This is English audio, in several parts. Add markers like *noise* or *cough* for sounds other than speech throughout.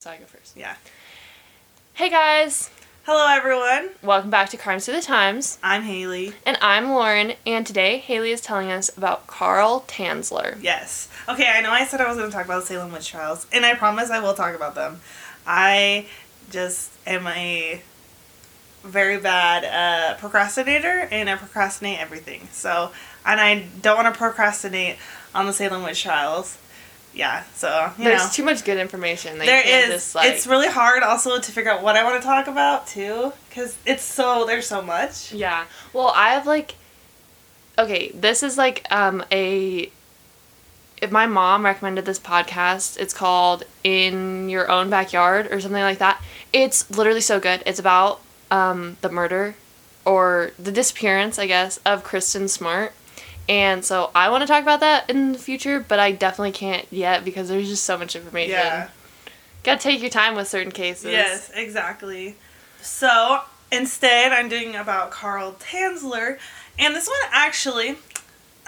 So I go first. Yeah. Hey guys, Hello, everyone. welcome back to Crimes to the Times, I'm Haley. and I'm Lauren. And today Haley is telling us about Carl Tanzler. Yes. Okay, I know I said I was going to talk about Salem witch trials, and I promise I will talk about them. I just am a very bad uh, procrastinator, and I procrastinate everything. So, and I don't want to procrastinate on the Salem witch trials. Yeah, so There's know. too much good information. That There is. Just, like, it's really hard also to figure out what I want to talk about too, because it's so there's so much. Yeah. Well, I have like Okay, this is like um a if my mom recommended this podcast, it's called In Your Own Backyard or something like that. It's literally so good. It's about um the murder or the disappearance, I guess, of Kristen Smart. And so I want to talk about that in the future, but I definitely can't yet because there's just so much information. Yeah. Gotta take your time with certain cases. Yes, exactly. So instead, I'm doing about Carl Tanzler, and this one actually,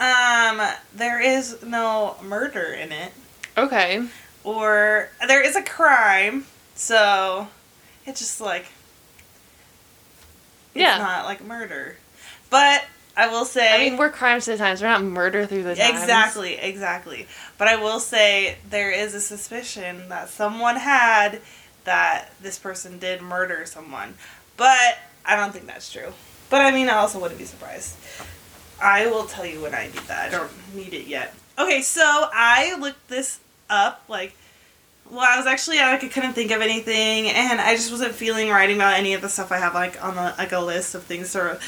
um, there is no murder in it, Okay. or there is a crime. So it's just like it's Yeah. not like murder, but I will say. I mean, we're crimes to the times. We're not murder through the times. Exactly, exactly. But I will say there is a suspicion that someone had that this person did murder someone. But I don't think that's true. But I mean, I also wouldn't be surprised. I will tell you when I need that. I don't need it yet. Okay, so I looked this up like well, I was actually like I couldn't think of anything, and I just wasn't feeling writing about any of the stuff I have like on the, like a list of things to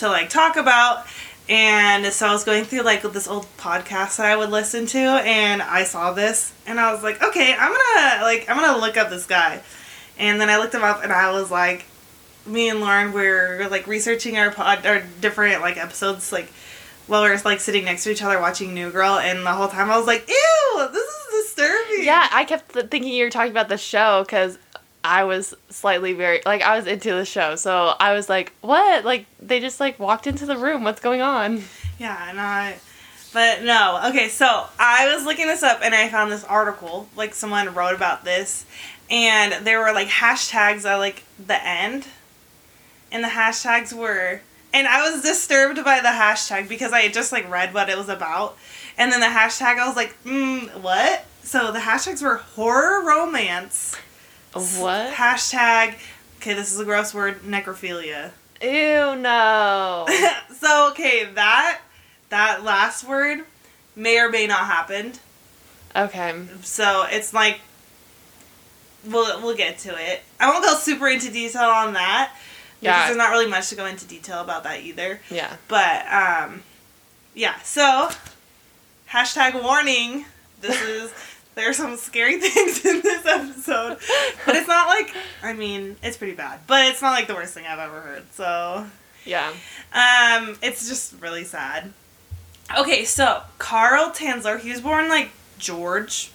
to like talk about. And so I was going through like this old podcast that I would listen to, and I saw this, and I was like, okay, I'm gonna like I'm gonna look up this guy, and then I looked him up, and I was like, me and Lauren were like researching our pod our different like episodes like while we are like sitting next to each other watching New Girl, and the whole time I was like, ew, this is disturbing. Yeah, I kept th- thinking you were talking about the show because I was slightly very like I was into the show, so I was like, "What? Like they just like walked into the room? What's going on?" Yeah, and I. But no, okay, so I was looking this up and I found this article, like someone wrote about this, and there were like hashtags at like the end, and the hashtags were, and I was disturbed by the hashtag because I had just like read what it was about, and then the hashtag I was like, mm, what? So the hashtags were horror romance, What? hashtag, okay, this is a gross word, necrophilia. Ew, no. *laughs* so okay, that that last word may or may not happen. okay. So it's like we'll we'll get to it. I won't go super into detail on that Yeah. because there's not really much to go into detail about that either. Yeah. But um, yeah. So hashtag warning. This *laughs* is. There are some scary *laughs* things in this episode, but it's not like I mean it's pretty bad, but it's not like the worst thing I've ever heard. So Yeah. um, it's just really sad. Okay, so Carl Tanzler, he was born like George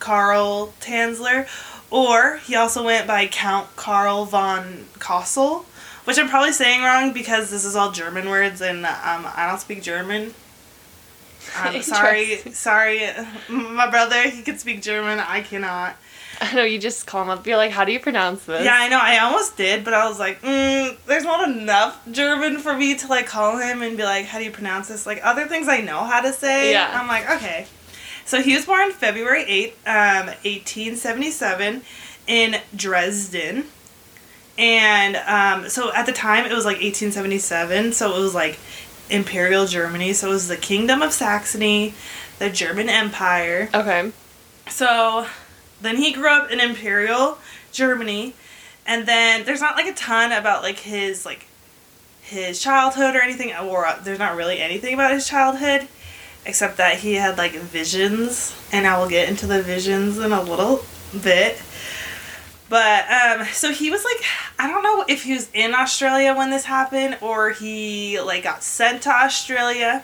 Carl Tanzler, or he also went by Count Carl von Cosel, which I'm probably saying wrong because this is all German words and um, I don't speak German. I'm *laughs* sorry, sorry, my brother, he can speak German, I cannot. I know you just call him up. You're like, "How do you pronounce this?" Yeah, I know. I almost did, but I was like, mm, there's not enough German for me to like call him and be like, how do you pronounce this? Like other things I know how to say. Yeah. I'm like, okay. So he was born February 8th, um, 1877 in Dresden. And um, so at the time it was like 1877, so it was like Imperial Germany. So it was the Kingdom of Saxony, the German Empire. Okay. So then he grew up in Imperial Germany, and then there's not like a ton about like his like his childhood or anything, or uh, there's not really anything about his childhood, except that he had like visions, and I will get into the visions in a little bit. But um, so he was like, I don't know if he was in Australia when this happened, or he like got sent to Australia.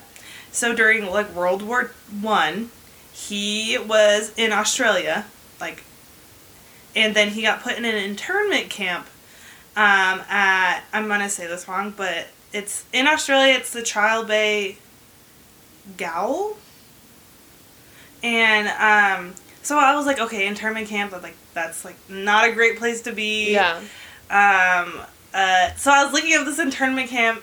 So during like World War One, he was in Australia, like, and then he got put in an internment camp. Um, at I'm gonna say this wrong, but it's in Australia. It's the Trial Bay Gaol, and um, So I was like, okay, internment camp, I'm like that's like not a great place to be. Yeah. Um, uh, so I was looking at this internment camp.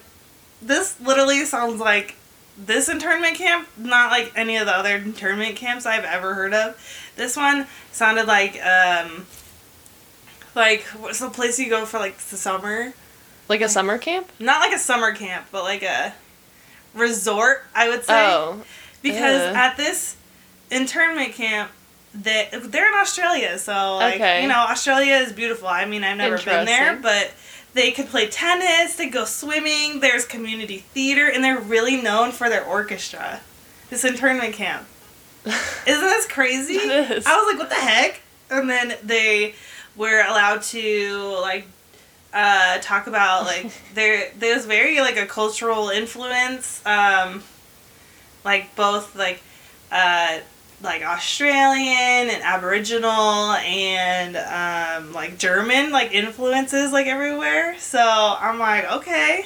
This literally sounds like this internment camp, not like any of the other internment camps I've ever heard of. This one sounded like um, like what's the place you go for like the summer? Like a summer camp? Not like a summer camp, but like a resort. I would say Oh. because Ugh. at this internment camp they they're in Australia so like Okay. you know Australia is beautiful. I mean I've never been there but they could play tennis they go swimming there's community theater and they're really known for their orchestra. This internment camp. *laughs* Isn't this crazy? Is. I was like what the heck? And then they were allowed to like uh, talk about like *laughs* there there's very like a cultural influence um like both like uh like Australian and Aboriginal and um like German like influences like everywhere. So I'm like, okay.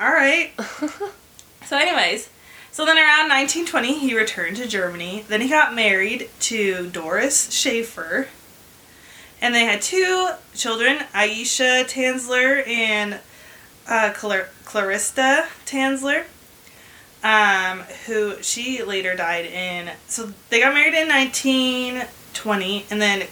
All right. *laughs* So anyways, so then around 1920 he returned to Germany. Then he got married to Doris Schaefer. And they had two children, Aisha Tanzler and uh, Clar- Clarista Tanzler um, who she later died in. So they got married in 1920, and then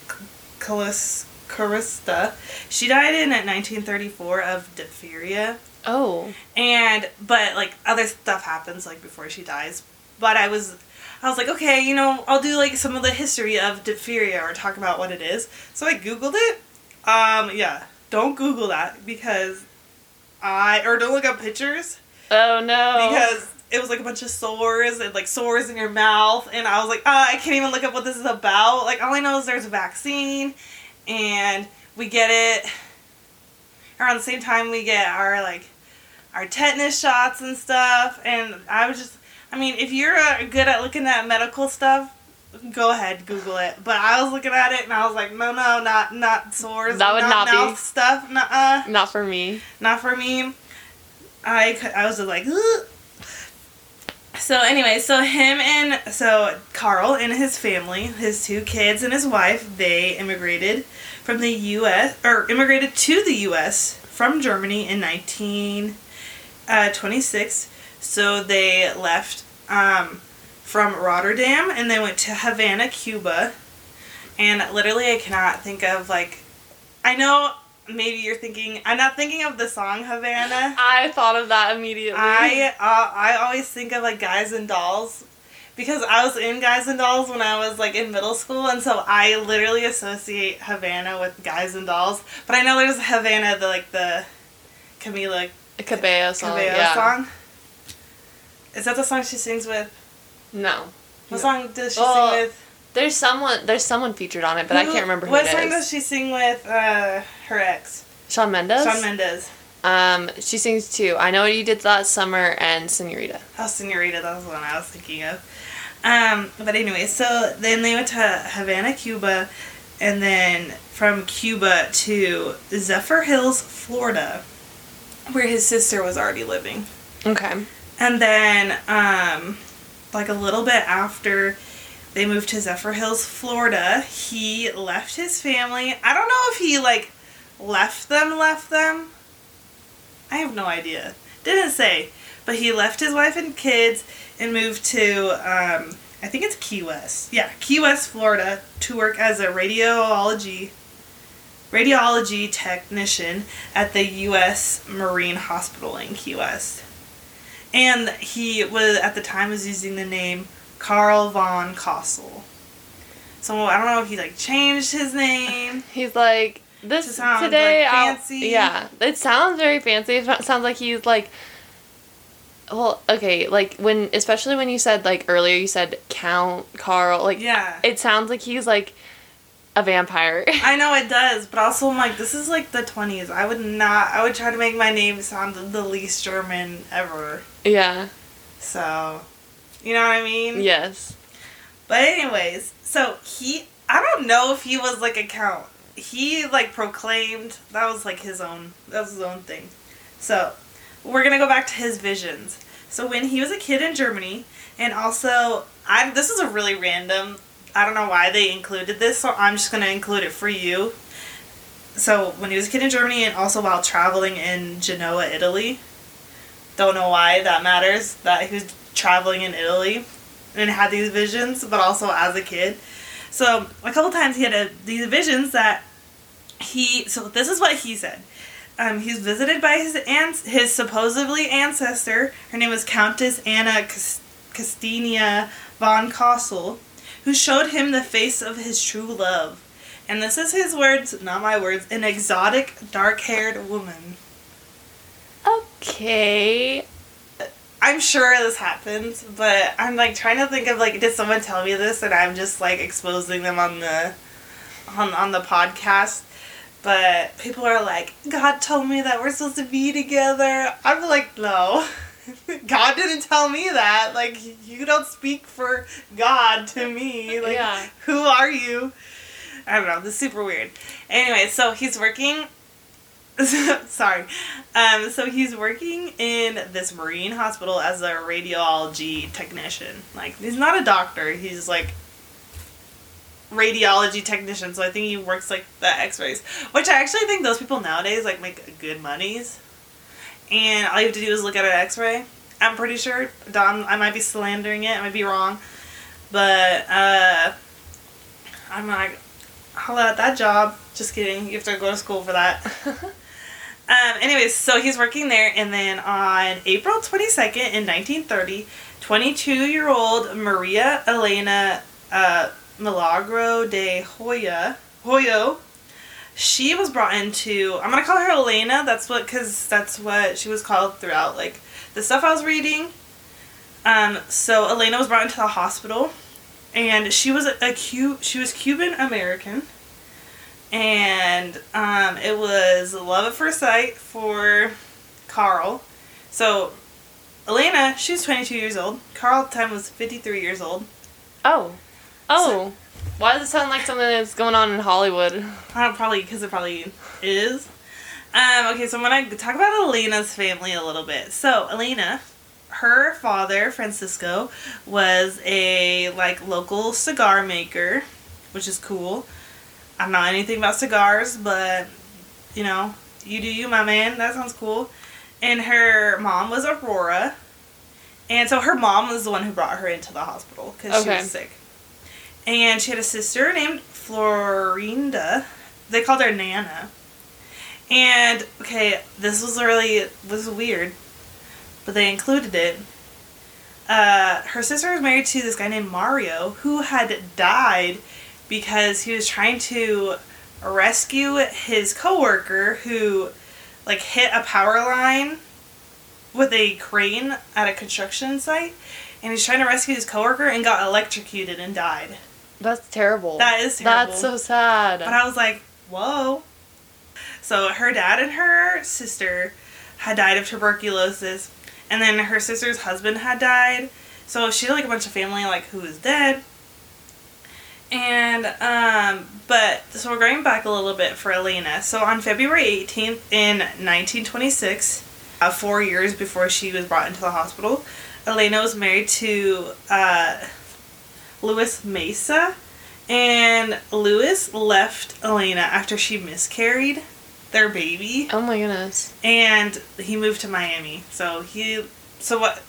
Calis- Carista, she died in at 1934 of diphtheria. oh. And but like other stuff happens like before she dies. But I was I was like, okay, you know, I'll do like some of the history of diphtheria or talk about what it is. So I googled it. Um, yeah, don't Google that because I or don't look up pictures Oh no. because it was like a bunch of sores and like sores in your mouth and i was like uh, i can't even look up what this is about like all i know is there's a vaccine and we get it around the same time we get our like our tetanus shots and stuff and i was just i mean if you're uh, good at looking at medical stuff go ahead google it but i was looking at it and i was like no no not not sores That would not be- mouth stuff nuh-uh. Not for me. Not for me. I I was just like, Ugh. So anyway, so him and so Carl and his family, his two kids and his wife, they immigrated from the U.S. or immigrated to the U.S. from Germany in nineteen twenty six. So they left um, from Rotterdam and they went to Havana, Cuba. And literally, I cannot think of like, I know maybe you're thinking I'm not thinking of the song Havana. I thought of that immediately. I uh, I always think of like Guys and Dolls because I was in Guys and Dolls when I was like in middle school, and so I literally associate Havana with Guys and Dolls. But I know there's Havana, the like the Camila Cabello song. Cabello yeah. song. Is that the song she sings with? No. What No. song does she Well, sing with? There's someone. There's someone featured on it, but I can't remember who What song does she sing with uh, her ex, Shawn Mendes. Shawn Mendes? Um, she sings too. I know what you did last summer and Senorita. Oh, Senorita, that was the one I was thinking of. Um, but anyway, so then they went to Havana, Cuba, and then from Cuba to Zephyrhills, Florida, where his sister was already living. Okay. And then, um, like a little bit after they moved to Zephyrhills, Florida, he left his family. I don't know if he like left them, left them. I have no idea. Didn't say. But he left his wife and kids and moved to, um, I think it's Key West. Yeah, Key West, Florida, to work as a radiology radiology technician at the U.S. Marine Hospital in Key West and he was at the time was using the name Carl von Cosel. So I don't know if he like changed his name. *laughs* He's like this To today. like, I'll- yeah, it sounds very fancy. It sounds like he's like. Well, okay, like when, especially when you said like earlier, you said Count Carl. Like, Yeah, it sounds like he's like a vampire. *laughs* I know it does, but also I'm like, this is like the twenties. I would not. I would try to make my name sound the least German ever. yeah. So, you know what I mean? Yes. But anyways, so he. I don't know if he was like a count. He like proclaimed that was like his own. That was his own thing. So we're gonna go back to his visions. So when he was a kid in Germany, and also I this is a really random I don't know why they included this, so I'm just gonna include it for you. So when he was a kid in Germany and also while traveling in Genoa, Italy. Don't know why that matters that he was traveling in Italy and had these visions, but also as a kid. So a couple times he had a, these visions that he. So this is what he said. Um, he's visited by his aunt, his supposedly ancestor. Her name was Countess Anna Castinia von Cosel, who showed him the face of his true love. And this is his words, not my words, an exotic, dark haired woman. Okay. I'm sure this happens, but I'm like trying to think of like did someone tell me this and I'm just like exposing them on the on on the podcast. But people are like, God told me that we're supposed to be together. I'm like, no. *laughs* God didn't tell me that. Like you don't speak for God to me. *laughs* Like yeah. who are you? I don't know. This is super weird. Anyway, so he's working *laughs* sorry. Um, so he's working in this marine hospital as a radiology technician. Like he's not a doctor. He's like radiology technician. So I think he works like the X-rays, which I actually think those people nowadays like make good monies. And all you have to do is look at an X-ray. I'm pretty sure. Don, I might be slandering it. I might be wrong, but uh, I'm like, how about that job? Just kidding. You have to go to school for that. *laughs* Um, anyways, so he's working there, and then on April 22nd in 1930, 22 year old Maria Elena uh, Milagro de Hoya, Hoyo, she was brought into, I'm gonna call her Elena, that's what, cause that's what she was called throughout, like, the stuff I was reading. Um, so Elena was brought into the hospital, and she was a, a Cu- she was Cuban American and um, it was love at first sight for Carl. So Elena, she's 22 years old. Carl at the time was 53 years old. Oh. Oh. So, Why does it sound like something that's going on in Hollywood? Probably because it probably is. Um, okay, so I'm gonna talk about Elena's family a little bit. So Elena, her father Francisco was a like local cigar maker, which is cool. I don't know anything about cigars, but you know, you do you, my man. That sounds cool. And her mom was Aurora. And so her mom was the one who brought her into the hospital because okay. she was sick. And she had a sister named Florinda. They called her Nana. And okay, this was really was weird, but they included it. Uh, her sister was married to this guy named Mario who had died because he was trying to rescue his coworker who like hit a power line with a crane at a construction site and he's trying to rescue his coworker and got electrocuted and died. That's terrible. That is terrible. That's so sad. But I was like, whoa. So her dad and her sister had died of tuberculosis and then her sister's husband had died. So she had like a bunch of family like who was dead. And, um, but, so we're going back a little bit for Elena. So on February 18th in 1926, uh, four years before she was brought into the hospital, Elena was married to, uh, Louis Mesa. And Louis left Elena after she miscarried their baby. Oh my goodness. And he moved to Miami. So he, so what,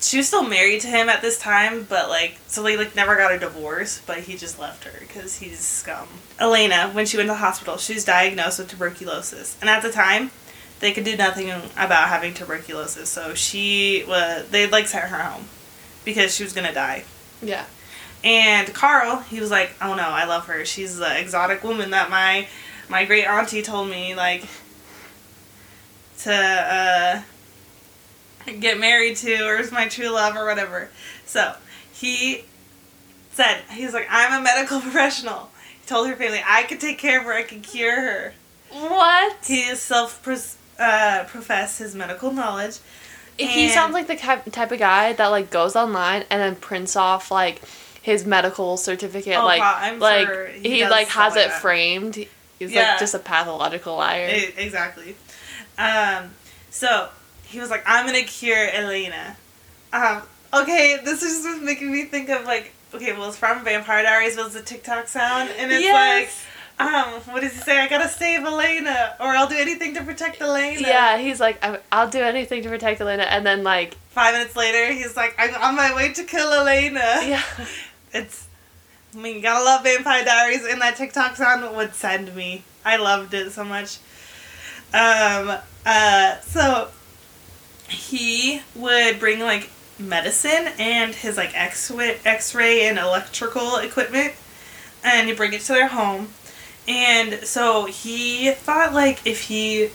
she was still married to him at this time, but like, so they like never got a divorce, but he just left her because he's scum. Elena, when she went to the hospital, she was diagnosed with tuberculosis, and at the time, they could do nothing about having tuberculosis, so she was they like sent her home because she was gonna die. Yeah. And Carl, he was like, "Oh no, I love her. She's the exotic woman that my my great auntie told me like to uh *laughs* get married to or is my true love or whatever. So he said, he's like, I'm a medical *laughs* professional. He told her family, I could take care of her, I could cure her. What? He is self uh, profess his medical knowledge. He sounds like the type of guy that like goes online and then prints off like his medical certificate. Oh, like, I'm like sure he, he like has like it that. framed. He's yeah. like just a pathological liar. exactly. Um, so he was like, I'm gonna cure Elena. Um, okay, this is just making me think of like okay, well, it's from Vampire Diaries, but it's a TikTok sound, and it's Yes. like, um, what does he say? I gotta save Elena, or I'll do anything to protect Elena. Yeah, he's like, "I- I'll do anything to protect Elena, and then like, Five minutes later, he's like, I'm on my way to kill Elena. yeah, *laughs* It's, I mean, you gotta love Vampire Diaries, and that TikTok sound would send me. I loved it so much. Um, uh, so he would bring like medicine and his like X X-ray and electrical equipment, and he'd bring it to their home. And so he thought like if he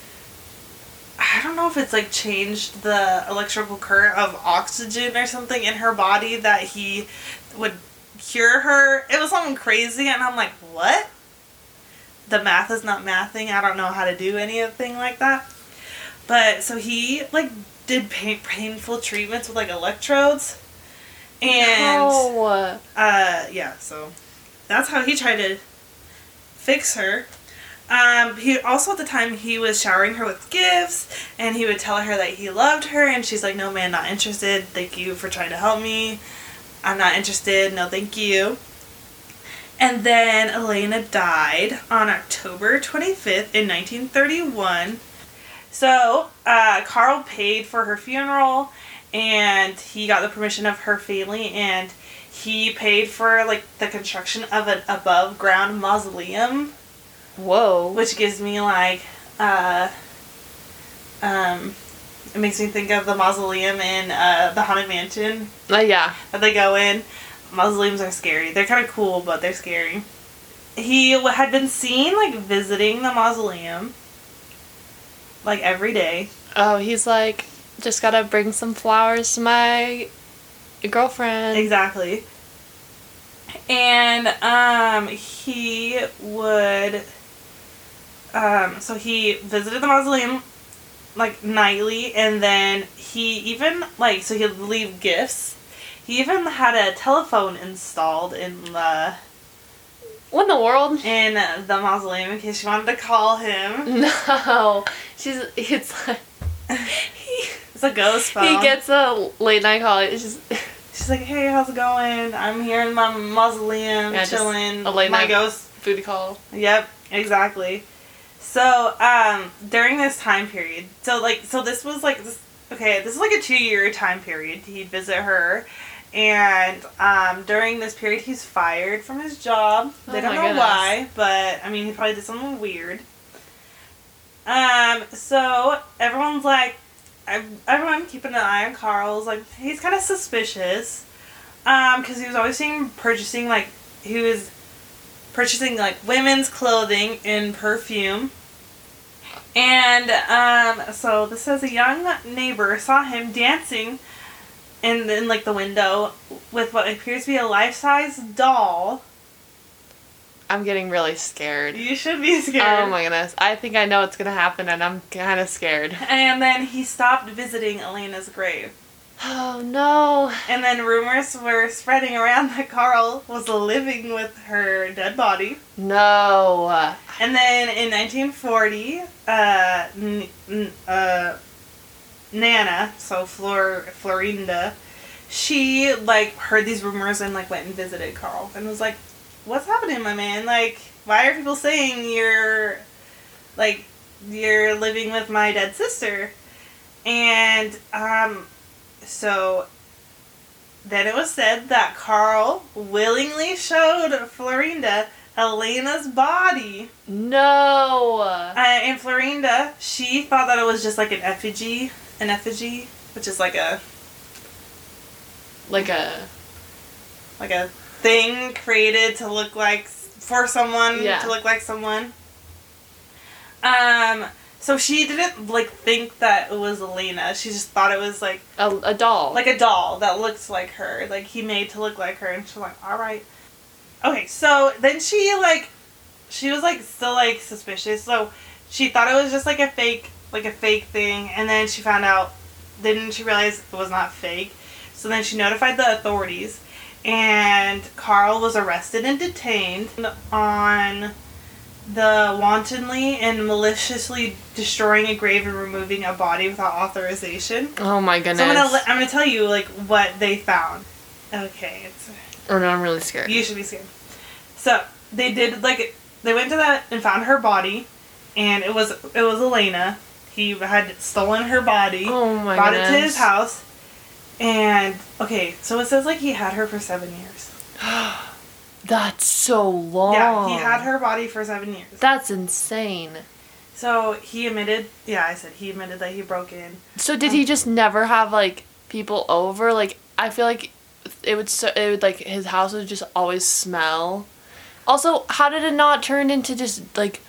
I don't know if it's like changed the electrical current of oxygen or something in her body that he would cure her. It was something crazy and I'm like, "What?" The math is not mathing. I don't know how to do anything like that. But so he like did pain- painful treatments with like electrodes. And no. uh, yeah, so that's how he tried to fix her. Um, he also at the time he was showering her with gifts, and he would tell her that he loved her, and she's like, "No, man, not interested. Thank you for trying to help me. I'm not interested. No, thank you." And then Elena died on October 25th in 1931. So uh, Carl paid for her funeral, and he got the permission of her family, and he paid for like the construction of an above ground mausoleum, Whoa. which gives me like, uh, um, it makes me think of the mausoleum in uh, the Haunted Mansion Uh, yeah. that they go in. Mausoleums are scary. They're kind of cool, but they're scary. He had been seen like visiting the mausoleum, like every day. Oh, he's like, just gotta bring some flowers to my girlfriend. Exactly. And um he would um so he visited the mausoleum like nightly and then he even like so he'd leave gifts. He even had a telephone installed in the What in the world? in the mausoleum in case you wanted to call him. *laughs* No. She's, it's like, he, It's a ghost phone. he gets a late night call. It's just, She's like, "Hey, how's it going? I'm here in my mausoleum, Yeah, chilling. a late my night- ghost booty call. Yep, exactly. So, um, during this time period, so like, so this was like this. Okay, this is like a two-year time period. He'd visit her, and um, during this period, he's fired from his job. They Oh don't know goodness. why, but I mean, he probably did something weird. Um, so everyone's like, ev- everyone keeping an eye on Carl's like he's kind of suspicious, um, because he was always seen purchasing like he was purchasing like women's clothing and perfume. And um, so this says a young neighbor saw him dancing in, then like the window with what appears to be a life size doll. I'm getting really scared. You should be scared. Oh my goodness. I think I know what's gonna happen and I'm kind of scared. And then he stopped visiting Elena's grave. Oh no. And then rumors were spreading around that Carl was living with her dead body. No. And then in 1940, uh, N- N- uh, Nana, so Flor Florinda, she like heard these rumors and like went and visited Carl and was like, "What's happening, my man? Like, why are people saying you're like you're living with my dead sister?" And um, so then it was said that Carl willingly showed Florinda Elena's body. No. Uh, and Florinda, she thought that it was just like an effigy, an effigy, which is like a Like a. like a thing created to look like for someone Yeah. to look like someone. Um, so she didn't like think that it was Elena. She just thought it was like A, a doll. like a doll that looks like her. Like he made to look like her, and she's like, all right. Okay, so then she like, she was like still like suspicious. So she thought it was just like a fake, like a fake thing, and then she found out. Then she realized it was not fake. So then she notified the authorities, and Carl was arrested and detained on the wantonly and maliciously destroying a grave and removing a body without authorization. oh my goodness. So I'm gonna I'm gonna tell you like what they found. Okay, it's Oh no, I'm really scared. You should be scared. So they did like they went to that and found her body, and it was it was Elena. He had stolen her body, oh my brought goodness. it to his house, and okay, so it says like he had her for seven years. *gasps* That's so long. Yeah, he had her body for seven years. That's insane. So he admitted, yeah, I said he admitted that he broke in. So did he just never have like people over? Like I feel like it would so it would like his house would just always smell. Also, how did it not turn into just like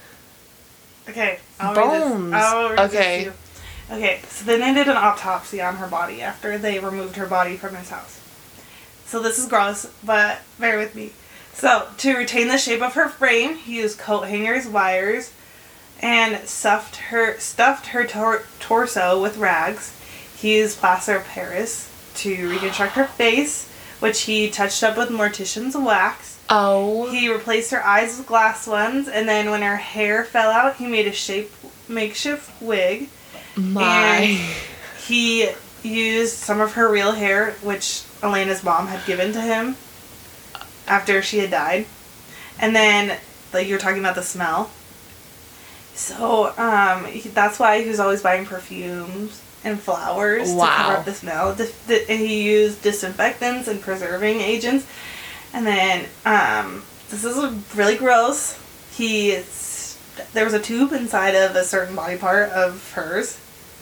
Okay, I'll read Bones. this. I'll read Okay. This to you. Okay, so then they did an autopsy on her body after they removed her body from his house. So this is gross, but bear with me. So to retain the shape of her frame, he used coat hangers, wires, and stuffed her stuffed her tor- torso with rags. He used plaster of Paris to reconstruct her face, which he touched up with mortician's wax. Oh He replaced her eyes with glass ones, and then when her hair fell out, he made a shape makeshift wig. my He used some of her real hair, which Elena's mom had given to him after she had died. And then, like you were talking about the smell. So, um, he, that's why he was always buying perfumes and flowers to Wow. cover up the smell. Dis- di- and he used disinfectants and preserving agents. And then, um, this is really gross. He, s- there was a tube inside of a certain body part of hers.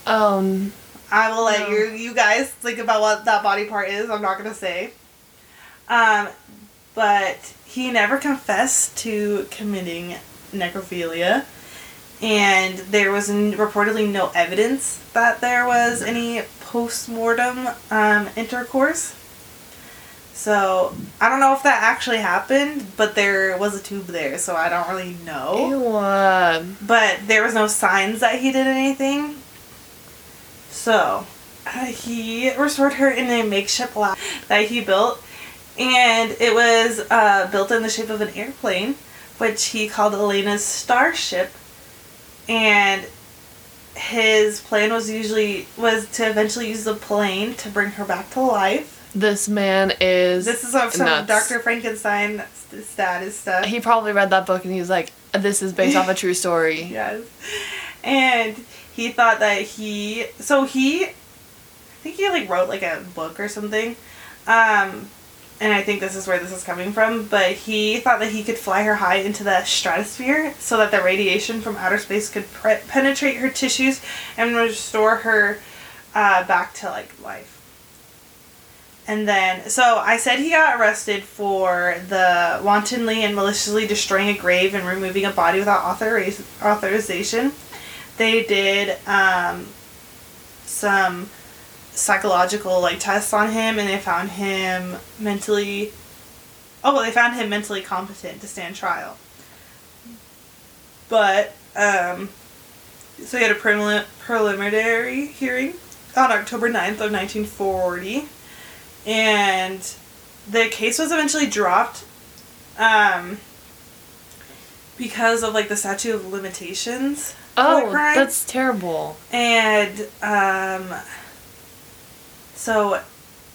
um I will let No. you you guys think about what that body part is. I'm not gonna say. Um, but he never confessed to committing necrophilia, and there was n- reportedly no evidence that there was any post mortem um, intercourse. So I don't know if that actually happened, but there was a tube there, so I don't really know ew, uh, but there was no signs that he did anything. So, uh, he restored her in a makeshift lab that he built, and it was uh, built in the shape of an airplane, which he called Elena's Starship. And his plan was usually was to eventually use the plane to bring her back to life. This man is This is some some. Dr. Frankenstein st- status stuff. He probably read that book and he was like, "This is based off a true story." *laughs* Yes. And he thought that he so he I think he like wrote like a book or something. Um and I think this is where this is coming from, but he thought that he could fly her high into the stratosphere so that the radiation from outer space could pre- penetrate her tissues and restore her uh, back to like life. And then, so I said he got arrested for the wantonly and maliciously destroying a grave and removing a body without authoriz- authorization. They did um, some psychological like tests on him, and they found him mentally. Oh, well, they found him mentally competent to stand trial. But um, so he had a prelim- preliminary hearing on October 9th of 1940 and the case was eventually dropped um, because of like the statute of limitations Oh, that's terrible. and um, so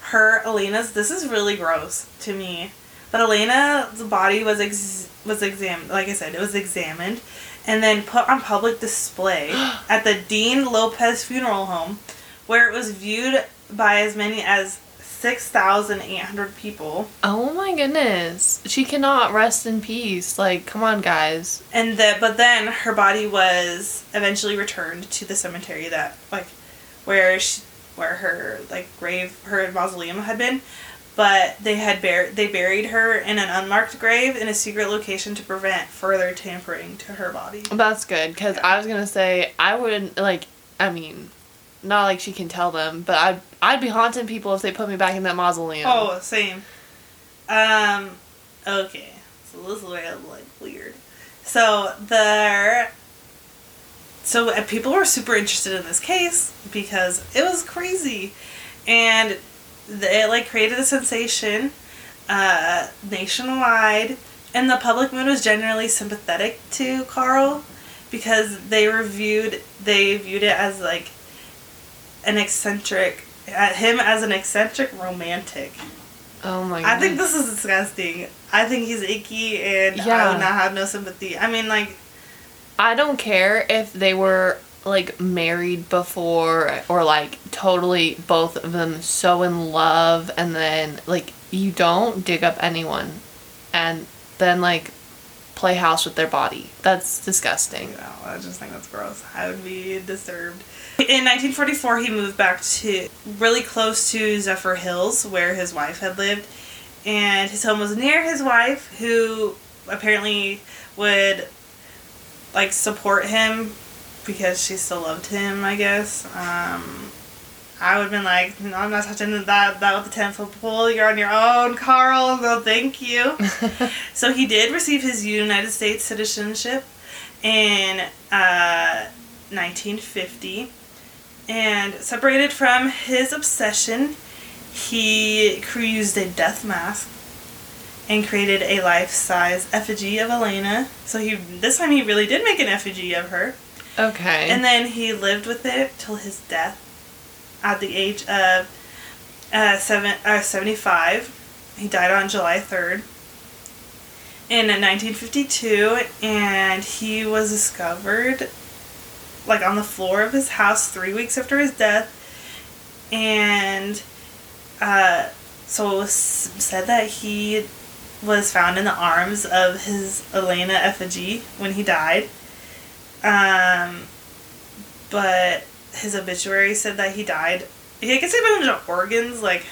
her Elena's this is really gross to me but Elena's body was ex- was examined like I said it was examined and then put on public display *gasps* at the Dean Lopez Funeral Home where it was viewed by as many as 6,800 people Oh my goodness. She cannot rest in peace. Like, come on, guys. and that but then her body was eventually returned to the cemetery that like where she, where her like grave her mausoleum had been but they had bur- they buried her in an unmarked grave in a secret location to prevent further tampering to her body That's good because I was gonna say I wouldn't like. I mean, not like she can tell them, but I'd I'd be haunting people if they put me back in that mausoleum. oh same. Um okay. So this is where I'm like weird. So there so uh, people were super interested in this case because it was crazy. And th- it like created a sensation uh, nationwide. And the public mood was generally sympathetic to carl because they reviewed they viewed it as like an eccentric uh, him as an eccentric romantic Oh my god. I think this is disgusting. I think he's icky and I would not have no sympathy. I mean, like, I don't care if they were like married before or like totally both of them so in love and then like you don't dig up anyone and then like play house with their body. That's disgusting. know, I just think that's gross. I would be disturbed. In 1944, he moved back to really close to Zephyrhills, where his wife had lived. And his home was near his wife, who apparently would like support him because she still loved him, I guess. Um, I would have been like, no, I'm not touching that, that with the 10 foot pole. You're on your own, Carl. No, thank you. *laughs* so he did receive his United States citizenship in uh, 1950. And separated from his obsession, he used a death mask and created a life-size effigy of Elena. So he this time he really did make an effigy of her. Okay. And then he lived with it till his death at the age of uh, seven, uh, 75. He died on July 3rd in 1952, and he was discovered like on the floor of his house three weeks after his death. And uh, so it was said that he was found in the arms of his Elena effigy when he died. Um, but his obituary said that he died. I guess he had a bunch of organs, like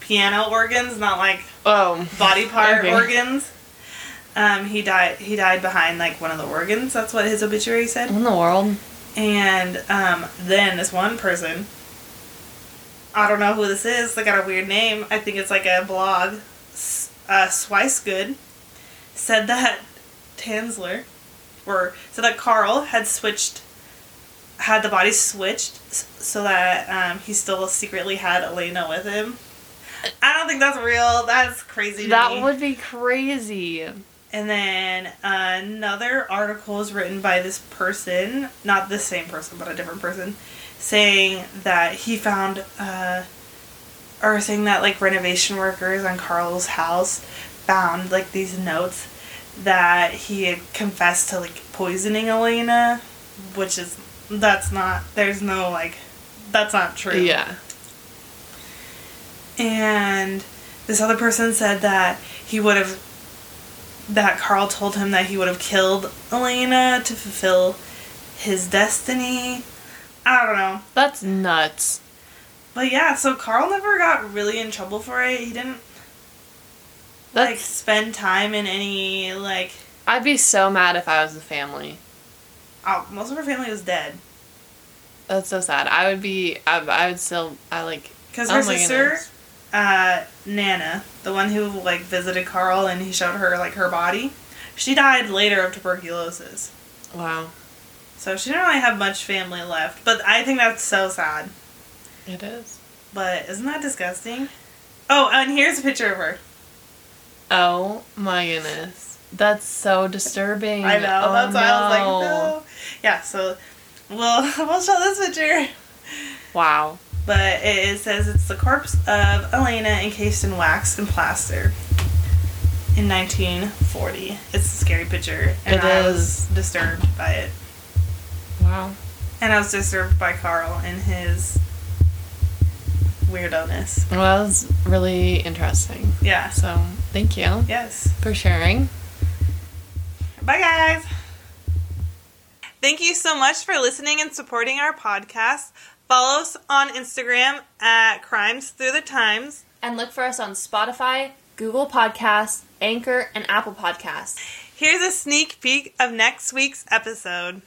piano organs, not like oh. body *laughs* part Okay. organs. Um, he died. He died behind like one of the organs. That's what his obituary said. What in the world? And um, then this one person, I don't know who this is. They got a weird name. I think it's like a blog. Uh, Swicegood said that Tanzler, or said that Carl had switched, had the body switched so that um, he still secretly had Elena with him. I don't think that's real. That's crazy. That me. would be crazy. And then another article is written by this person, not the same person, but a different person, saying that he found, uh, or saying that like renovation workers on Carl's house found like these notes that he had confessed to like poisoning Elena, which is, that's not, there's no like, that's not true. Yeah. And this other person said that he would have that Carl told him that he would have killed Elena to fulfill his destiny. I don't know. That's nuts. But yeah, so Carl never got really in trouble for it. He didn't like spend time in any like I'd be so mad if I was the family. Oh, most of her family was dead. That's so sad. I would be I, I would still I like Because Oh her sister, uh, Nana, the one who like visited Carl and he showed her like her body, she died later of tuberculosis. Wow. So she didn't really have much family left. But I think that's so sad. It is. But isn't that disgusting? Oh, and here's a picture of her. Oh my goodness. That's so disturbing. I know. Oh, that's why I was like, no. Yeah. So, we'll *laughs* we'll show this picture. Wow. But it, it says it's the corpse of Elena encased in wax and plaster. In 1940, it's a scary picture, and It I is. was disturbed by it. Wow. And I was disturbed by Carl and his weirdo-ness. Well, that was really interesting. Yeah. So thank you Yes. for sharing. Bye, guys. Thank you so much for listening and supporting our podcast. Follow us on Instagram at Crimes Through the Times. And look for us on Spotify, Google Podcasts, Anchor, and Apple Podcasts. Here's a sneak peek of next week's episode.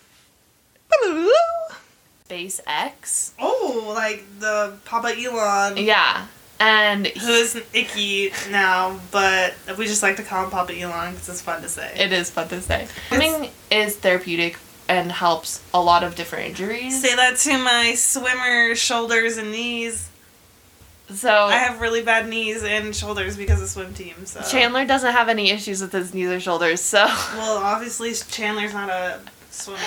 SpaceX. Oh, like the Papa Elon, Yeah. And who is icky now, but we just like to call him Papa Elon because it's fun to say. it is fun to say. Swimming is therapeutic and helps a lot of different injuries. Say that to my swimmer shoulders and knees. So I have really bad knees and shoulders because of swim team. So Chandler doesn't have any issues with his knees or shoulders, so Well, obviously Chandler's not a swimmer.